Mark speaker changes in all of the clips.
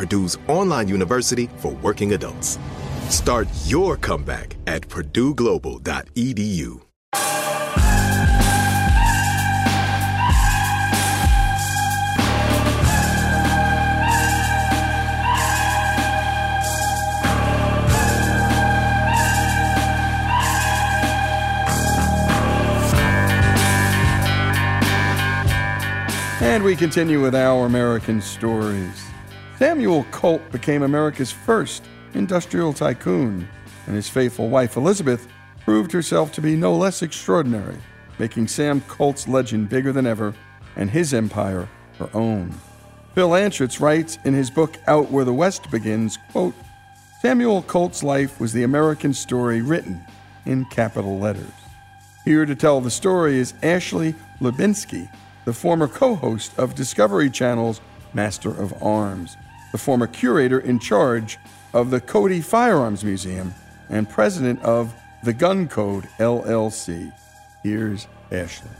Speaker 1: Purdue's online university for working adults. Start your comeback at purdueglobal.edu.
Speaker 2: And we continue with our American stories. Samuel Colt became America's first industrial tycoon, and his faithful wife Elizabeth proved herself to be no less extraordinary, making Sam Colt's legend bigger than ever and his empire her own. Phil Anschutz writes in his book Out Where the West Begins, quote, Samuel Colt's life was the American story written in capital letters. Here to tell the story is Ashley Hlebinsky, the former co-host of Discovery Channel's Master of Arms the former curator in charge of the Cody Firearms Museum and president of the Gun Code LLC. Here's Ashley.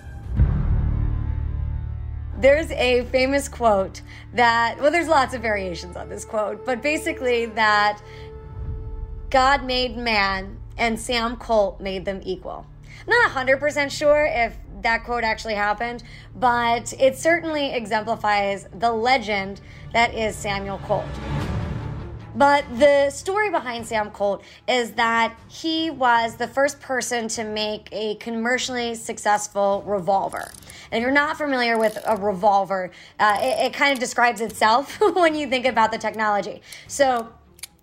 Speaker 3: There's a famous quote that, well, there's lots of variations on this quote, but basically that God made man and Sam Colt made them equal. not 100% sure if that quote actually happened, but it certainly exemplifies the legend that is Samuel Colt. But the story behind Sam Colt is that he was the first person to make a commercially successful revolver. And if you're not familiar with a revolver, uh, it, it kind of describes itself when you think about the technology. So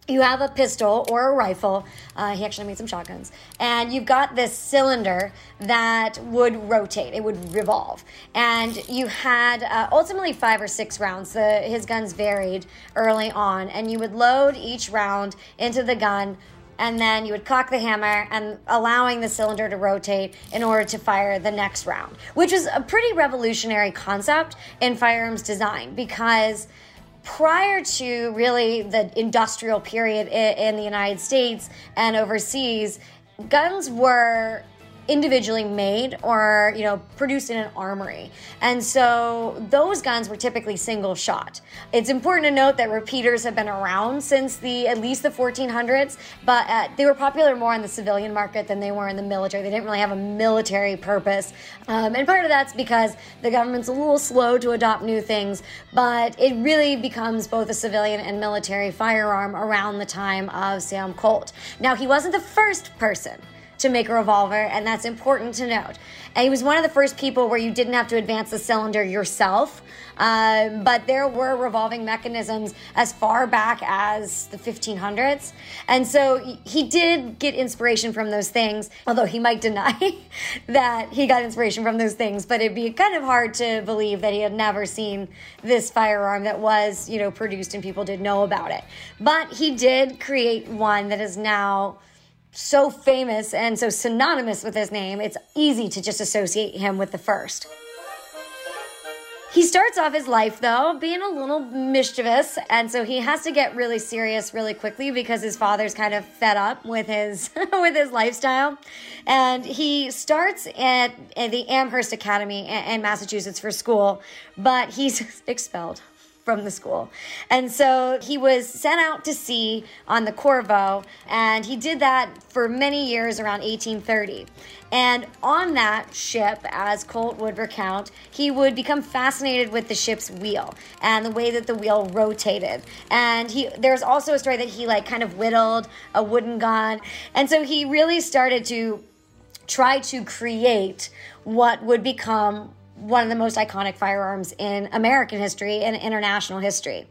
Speaker 3: you have a pistol or a rifle. Uh, he actually made some shotguns. And you've got this cylinder that would rotate, it would revolve. And you had uh, ultimately five or six rounds. The, his guns varied early on. And you would load each round into the gun. And then you would cock the hammer and allowing the cylinder to rotate in order to fire the next round, which is a pretty revolutionary concept in firearms design because prior to really the industrial period in, the United States and overseas, guns were individually made or you know produced in an armory. And so those guns were typically single shot. It's important to note that repeaters have been around since the at least the 1400s but uh, they were popular more in the civilian market than they were in the military. They didn't really have a military purpose. Um, and part of that's because the government's a little slow to adopt new things but it really becomes both a civilian and military firearm around the time of sam colt. Now he wasn't the first person to make a revolver, and that's important to note. And he was one of the first people where you didn't have to advance the cylinder yourself. Um, but there were revolving mechanisms as far back as the 1500s. And so he did get inspiration from those things, although he might deny that he got inspiration from those things. But it'd be kind of hard to believe that he had never seen this firearm that was, you know, produced and people did know about it. But he did create one that is now so famous and so synonymous with his name, it's easy to just associate him with the first. He starts off his life though being a little mischievous, and so he has to get really serious really quickly because his father's kind of fed up with his with his lifestyle, and he starts at, at the Amherst Academy in Massachusetts for school, but he's expelled from the school. And so he was sent out to sea on the Corvo, and he did that for many years around 1830. And on that ship, as Colt would recount, he would become fascinated with the ship's wheel and the way that the wheel rotated. And he there's also a story that he like kind of whittled a wooden gun. And so he really started to try to create what would become one of the most iconic firearms in American history and international history.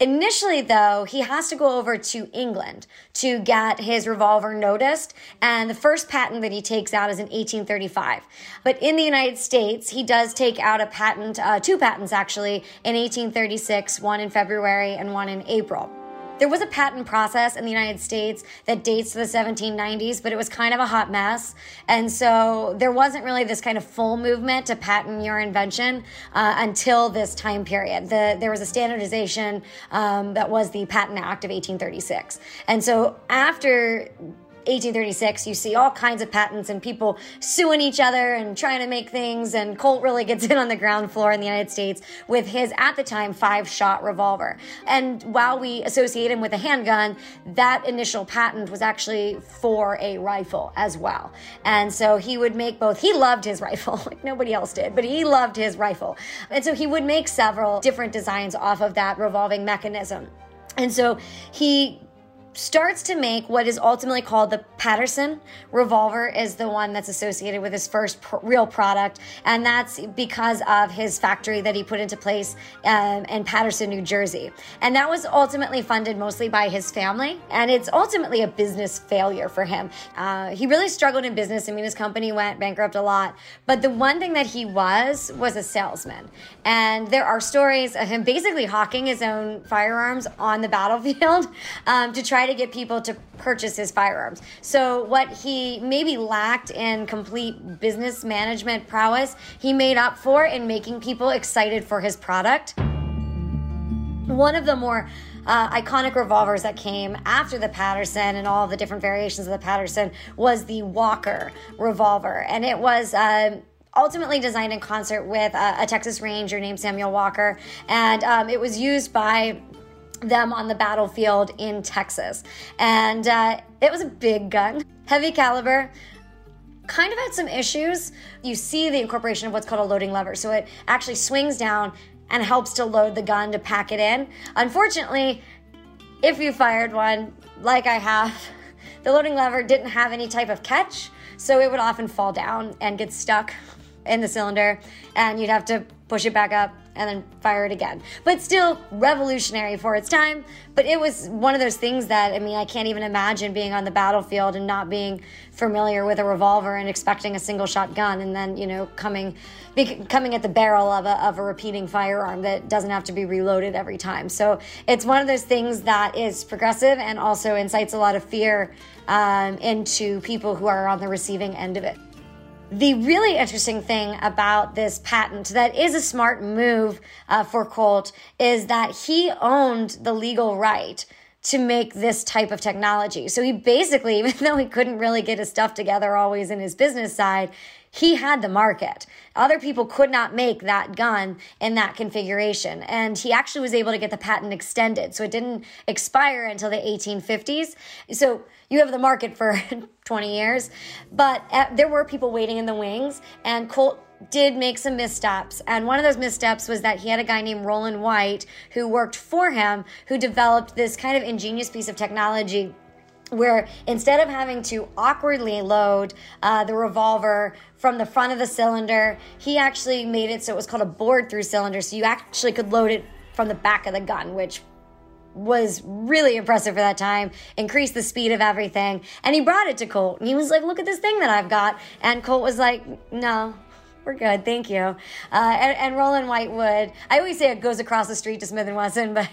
Speaker 3: Initially, though, he has to go over to England to get his revolver noticed, and the first patent that he takes out is in 1835. But in the United States, he does take out a patent, uh, two patents actually, in 1836, one in February and one in April. There was a patent process in the United States that dates to the 1790s, but it was kind of a hot mess. And so there wasn't really this kind of full movement to patent your invention uh, until this time period. The, there was a standardization um, that was the Patent Act of 1836. And so after 1836, you see all kinds of patents and people suing each other and trying to make things. And Colt really gets in on the ground floor in the United States with his, at the time, five shot revolver. And while we associate him with a handgun, that initial patent was actually for a rifle as well. And so he would make both, he loved his rifle, like nobody else did, but he loved his rifle. And so he would make several different designs off of that revolving mechanism. And so he starts to make what is ultimately called the Paterson revolver is the one that's associated with his first pr- real product and that's because of his factory that he put into place um, in Paterson, New Jersey. And that was ultimately funded mostly by his family and it's ultimately a business failure for him. Uh, he really struggled in business. I mean, his company went bankrupt a lot, but the one thing that he was was a salesman. And there are stories of him basically hawking his own firearms on the battlefield um, to try try to get people to purchase his firearms. So, what he maybe lacked in complete business management prowess, he made up for in making people excited for his product. One of the more uh, iconic revolvers that came after the Paterson and all the different variations of the Paterson was the Walker revolver. And it was. Uh, ultimately designed in concert with a, a, Texas Ranger named Samuel Walker, and um, it was used by them on the battlefield in Texas. And uh, it was a big gun, heavy caliber. Kind of had some issues. You see the incorporation of what's called a loading lever. So it actually swings down and helps to load the gun to pack it in. Unfortunately, if you fired one, like I have, the loading lever didn't have any type of catch. So it would often fall down and get stuck in the cylinder, and you'd have to push it back up and then fire it again. But still revolutionary for its time. But it was one of those things that, I mean, I can't even imagine being on the battlefield and not being familiar with a revolver and expecting a single shot gun and then, you know, coming coming at the barrel of a, of a repeating firearm that doesn't have to be reloaded every time. So it's one of those things that is progressive and also incites a lot of fear um, into people who are on the receiving end of it. The really interesting thing about this patent that is a smart move uh, for Colt is that he owned the legal right to make this type of technology. So he basically, even though he couldn't really get his stuff together always in his business side, he had the market. Other people could not make that gun in that configuration. And he actually was able to get the patent extended. So it didn't expire until the 1850s. So you have the market for 20 years. But uh, there were people waiting in the wings, and Colt did make some missteps. And one of those missteps was that he had a guy named Rollin White who worked for him, who developed this kind of ingenious piece of technology where instead of having to awkwardly load uh, the revolver from the front of the cylinder, he actually made it so it was called a bored through cylinder. So you actually could load it from the back of the gun, which was really impressive for that time, increased the speed of everything. And he brought it to Colt. And he was like, Look at this thing that I've got. And Colt was like, No, we're good, thank you. Uh, and, and Rollin White would, I always say it goes across the street to Smith and Wesson, but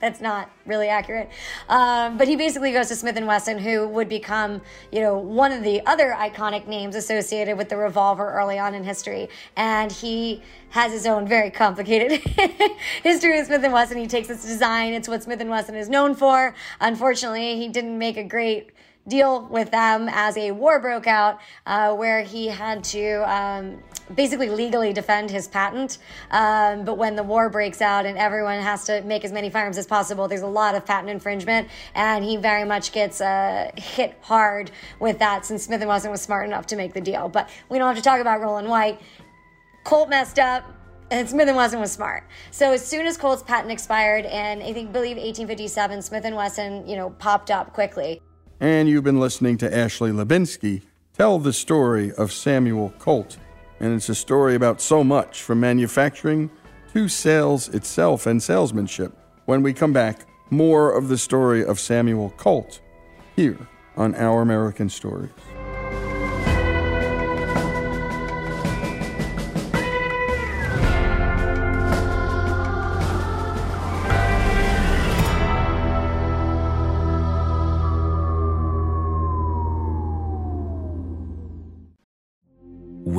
Speaker 3: that's not really accurate. Um, but he basically goes to Smith and Wesson, who would become, you know, one of the other iconic names associated with the revolver early on in history. And he has his own very complicated history with Smith and Wesson. He takes its design; it's what Smith and Wesson is known for. Unfortunately, he didn't make a great deal with them as a war broke out, uh, where he had to um, basically legally defend his patent. Um, but when the war breaks out and everyone has to make as many firearms as possible, there's a lot of patent infringement, and he very much gets uh, hit hard with that since Smith and Wesson was smart enough to make the deal. But we don't have to talk about Rollin White. Colt messed up. And Smith and Wesson was smart. So as soon as Colt's patent expired, and I think believe 1857, Smith and Wesson, you know, popped up quickly.
Speaker 2: And you've been listening to Ashley Hlebinsky tell the story of Samuel Colt. And it's a story about so much from manufacturing to sales itself and salesmanship. When we come back, more of the story of Samuel Colt here on Our American Stories.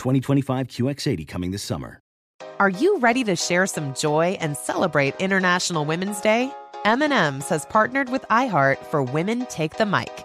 Speaker 4: 2025 QX80 coming this summer.
Speaker 5: Are you ready to share some joy and celebrate International Women's Day? M&M's has partnered with iHeart for Women Take the Mic,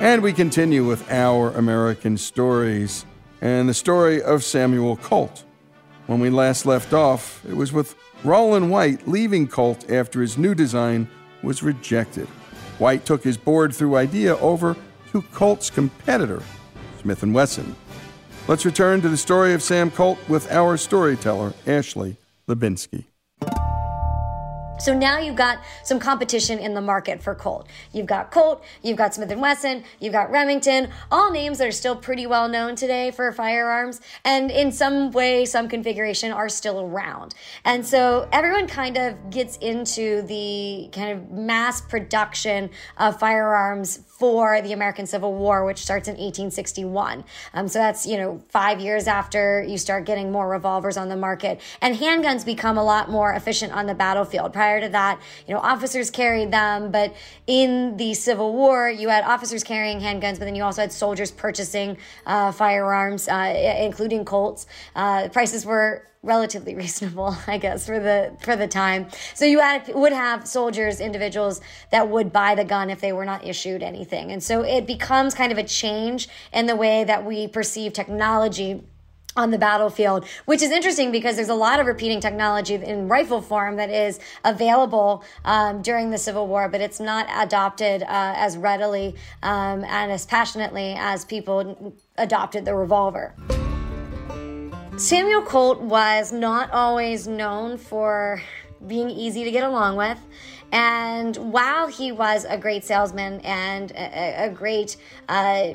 Speaker 2: And we continue with our American stories and the story of Samuel Colt. When we last left off, it was with Rollin White leaving Colt after his new design was rejected. White took his bored through idea over to Colt's competitor, Smith & Wesson. Let's return to the story of Sam Colt with our storyteller, Ashley Hlebinsky.
Speaker 3: So now you've got some competition in the market for Colt. You've got Colt, you've got Smith & Wesson, you've got Remington, all names that are still pretty well known today for firearms and in some way, some configuration are still around. And so everyone kind of gets into the kind of mass production of firearms for the American Civil War, which starts in 1861. Um, so that's, you know, five years after you start getting more revolvers on the market. And handguns become a lot more efficient on the battlefield. Prior to that, you know, officers carried them, but in the Civil War, you had officers carrying handguns, but then you also had soldiers purchasing uh, firearms, uh, including Colts. Uh, prices were relatively reasonable, I guess, for the for the time. So you had, would have soldiers, individuals that would buy the gun if they were not issued anything, and so it becomes kind of a change in the way that we perceive technology on the battlefield, which is interesting because there's a lot of repeating technology in rifle form that is available um, during the Civil War, but it's not adopted uh, as readily um, and as passionately as people adopted the revolver. Samuel Colt was not always known for being easy to get along with. And while he was a great salesman and a, a great uh,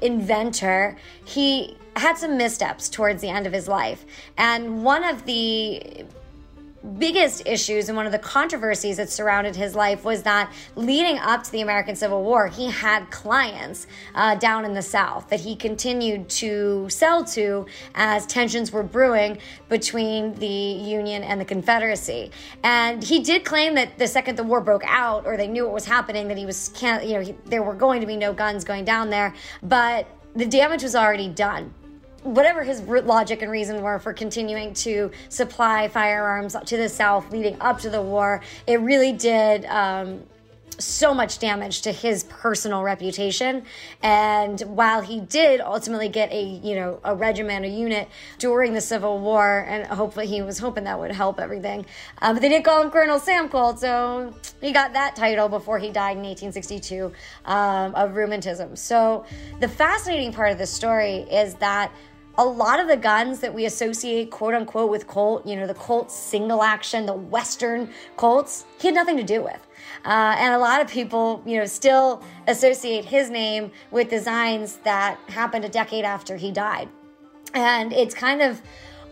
Speaker 3: inventor, he had some missteps towards the end of his life. And one of the biggest issues and one of the controversies that surrounded his life was that leading up to the American Civil War, he had clients uh, down in the South that he continued to sell to as tensions were brewing between the Union and the Confederacy. And he did claim that the second the war broke out, or they knew what was happening, that he was can't, you know, he, there were going to be no guns going down there, but the damage was already done whatever his logic and reason were for continuing to supply firearms to the South leading up to the war, it really did um, so much damage to his personal reputation. And while he did ultimately get a you know a regiment, a unit during the Civil War, and hopefully he was hoping that would help everything, um, but they did call him Colonel Sam Colt, so he got that title before he died in 1862 um, of rheumatism. So the fascinating part of the story is that a lot of the guns that we associate, quote unquote, with Colt, you know, the Colt single action, the Western Colts, he had nothing to do with. Uh, and a lot of people, you know, still associate his name with designs that happened a decade after he died. And it's kind of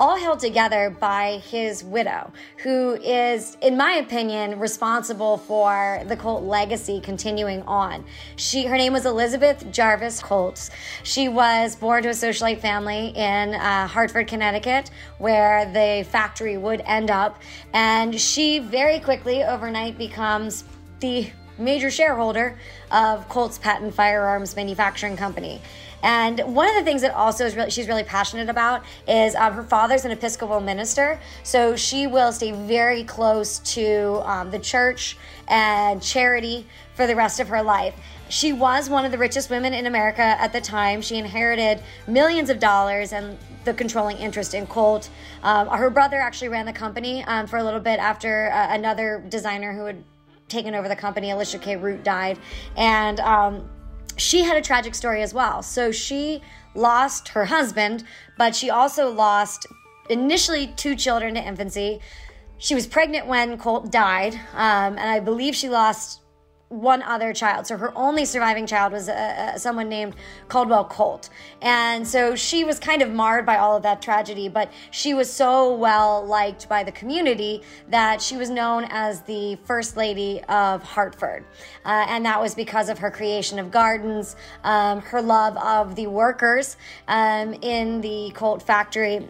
Speaker 3: all held together by his widow, who is, in my opinion, responsible for the Colt legacy continuing on. She, her name was Elizabeth Jarvis Colt. She was born to a socialite family in uh, Hartford, Connecticut, where the factory would end up, and she very quickly, overnight, becomes the major shareholder of Colt's Patent Firearms Manufacturing Company. And one of the things that also is really she's really passionate about is um, her father's an Episcopal minister, so she will stay very close to um, the church and charity for the rest of her life. She was one of the richest women in America at the time. She inherited millions of dollars and the controlling interest in Colt. Um, her brother actually ran the company um, for a little bit after uh, another designer who had taken over the company, Elisha K. Root, died. And um, she had a tragic story as well. So she lost her husband, but she also lost initially two children to infancy. She was pregnant when Colt died, um, and I believe she lost one other child. So her only surviving child was uh, uh, someone named Caldwell Colt. And so she was kind of marred by all of that tragedy, but she was so well liked by the community that she was known as the First Lady of Hartford. Uh, and that was because of her creation of gardens, um, her love of the workers um, in the Colt factory,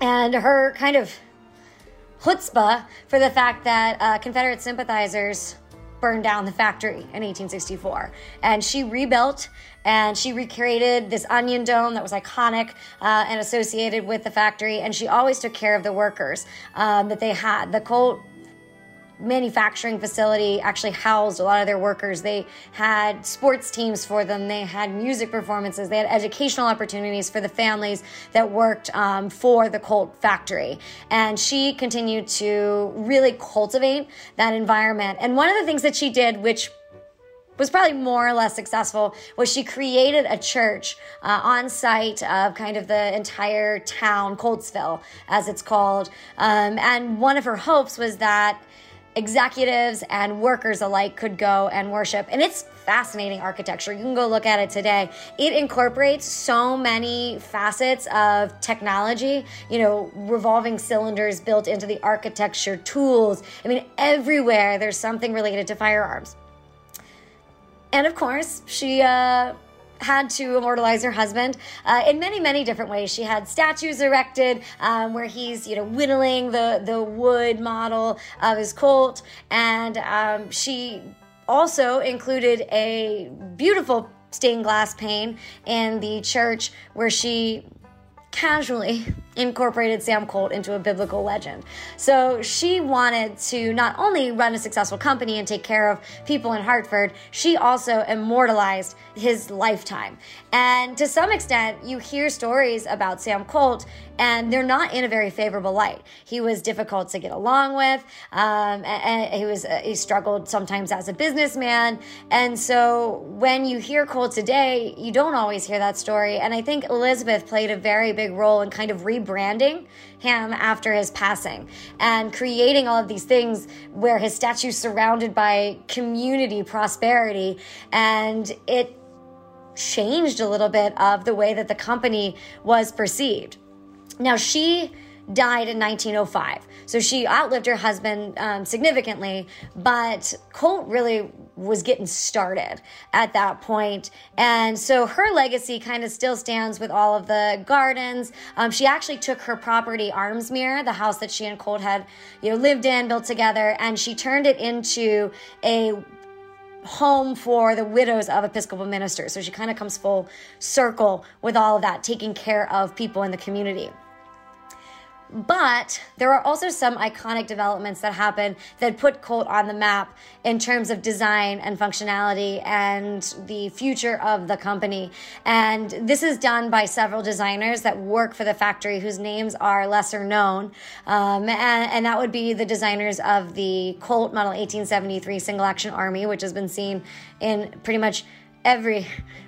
Speaker 3: and her kind of chutzpah for the fact that uh, Confederate sympathizers burned down the factory in 1864. And she rebuilt and she recreated this onion dome that was iconic uh, and associated with the factory. And she always took care of the workers um, that they had. The Colt manufacturing facility actually housed a lot of their workers. They had sports teams for them, they had music performances, they had educational opportunities for the families that worked um, for the Colt factory. And she continued to really cultivate that environment. And one of the things that she did, which was probably more or less successful was she created a church uh, on site of kind of the entire town coltsville as it's called um, and one of her hopes was that executives and workers alike could go and worship. And it's fascinating architecture. You can go look at it today. It incorporates so many facets of technology, you know, revolving cylinders built into the architecture, tools. I mean, everywhere there's something related to firearms. And of course, she uh, had to immortalize her husband uh, in many, many different ways. She had statues erected um, where he's, you know, whittling the the wood model of his Colt, and um, she also included a beautiful stained glass pane in the church where she casually incorporated Sam Colt into a biblical legend. So she wanted to not only run a successful company and take care of people in Hartford, she also immortalized his lifetime. And to some extent, you hear stories about Sam Colt, and they're not in a very favorable light. He was difficult to get along with. Um, and, he was uh, he struggled sometimes as a businessman. And so when you hear Colt today, you don't always hear that story. And I think Elizabeth played a very big role in kind of rebranding him after his passing and creating all of these things where his statue surrounded by community prosperity and it changed a little bit of the way that the company was perceived. Now, she died in 1905. So she outlived her husband um, significantly, but Colt really was getting started at that point. And so her legacy kind of still stands with all of the gardens. Um, she actually took her property, Armsmear, the house that she and Colt had, you know, lived in, built together, and she turned it into a home for the widows of Episcopal ministers. So she kind of comes full circle with all of that, taking care of people in the community. But there are also some iconic developments that happen that put Colt on the map in terms of design and functionality and the future of the company. And this is done by several designers that work for the factory whose names are lesser known. Um, and, and that would be the designers of the Colt Model 1873 single action army, which has been seen in pretty much every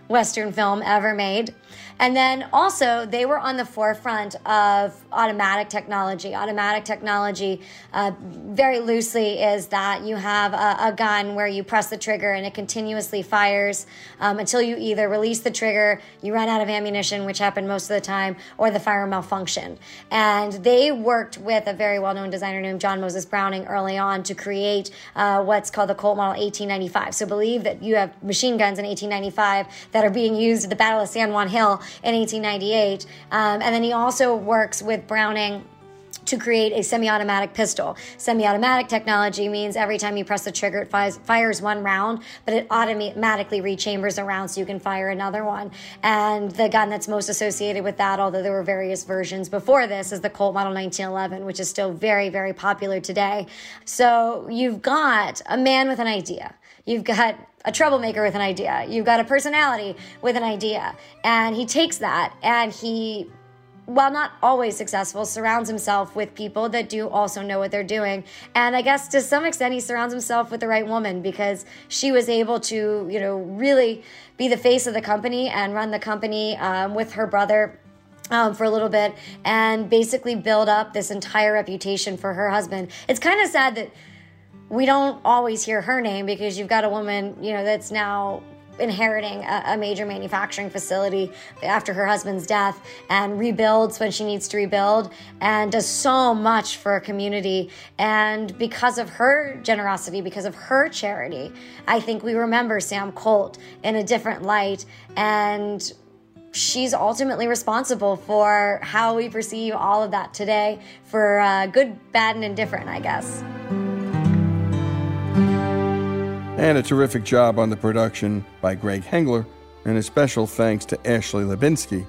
Speaker 3: Western film ever made. And then also, they were on the forefront of automatic technology. Automatic technology, uh, very loosely, is that you have a, a, gun where you press the trigger and it continuously fires um, until you either release the trigger, you run out of ammunition, which happened most of the time, or the fire malfunction. And they worked with a very well known designer named John Moses Browning early on to create uh, what's called the Colt Model 1895. So believe that you have machine guns in 1895 that are being used at the Battle of San Juan Hill in 1898. Um, and then he also works with Browning to create a semi-automatic pistol. Semi-automatic technology means every time you press the trigger, it fires, fires one round, but it automatically rechambers a round so you can fire another one. And the gun that's most associated with that, although there were various versions before this, is the Colt Model 1911, which is still very, very popular today. So you've got a man with an idea. You've got a troublemaker with an idea. You've got a personality with an idea. And he takes that and he, while not always successful, surrounds himself with people that do also know what they're doing. And I guess to some extent, he surrounds himself with the right woman because she was able to, you know, really be the face of the company and run the company um, with her brother um, for a little bit and basically build up this entire reputation for her husband. It's kind of sad that we don't always hear her name because you've got a woman, you know, that's now inheriting a, a, major manufacturing facility after her husband's death and rebuilds when she needs to rebuild and does so much for a community. And because of her generosity, because of her charity, I think we remember Sam Colt in a different light. And she's ultimately responsible for how we perceive all of that today for uh, good, bad, and indifferent, I guess.
Speaker 2: And a terrific job on the production by Greg Hengler, and a special thanks to Ashley Hlebinsky,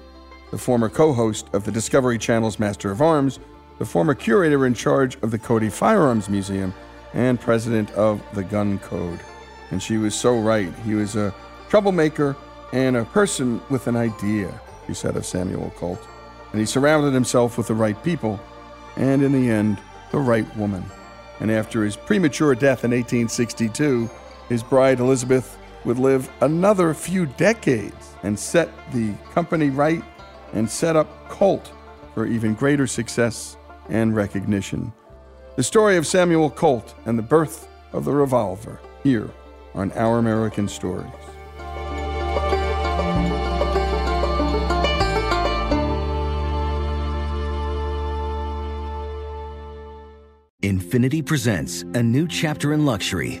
Speaker 2: the former co host of the Discovery Channel's Master of Arms, the former curator in charge of the Cody Firearms Museum, and president of the Gun Code. And she was so right. He was a troublemaker and a person with an idea, she said of Samuel Colt. And he surrounded himself with the right people, and in the end, the right woman. And after his premature death in 1862, his bride Elizabeth would live another few decades and set the company right and set up Colt for even greater success and recognition. The story of Samuel Colt and the birth of the revolver here on Our American Stories.
Speaker 4: Infiniti presents a new chapter in luxury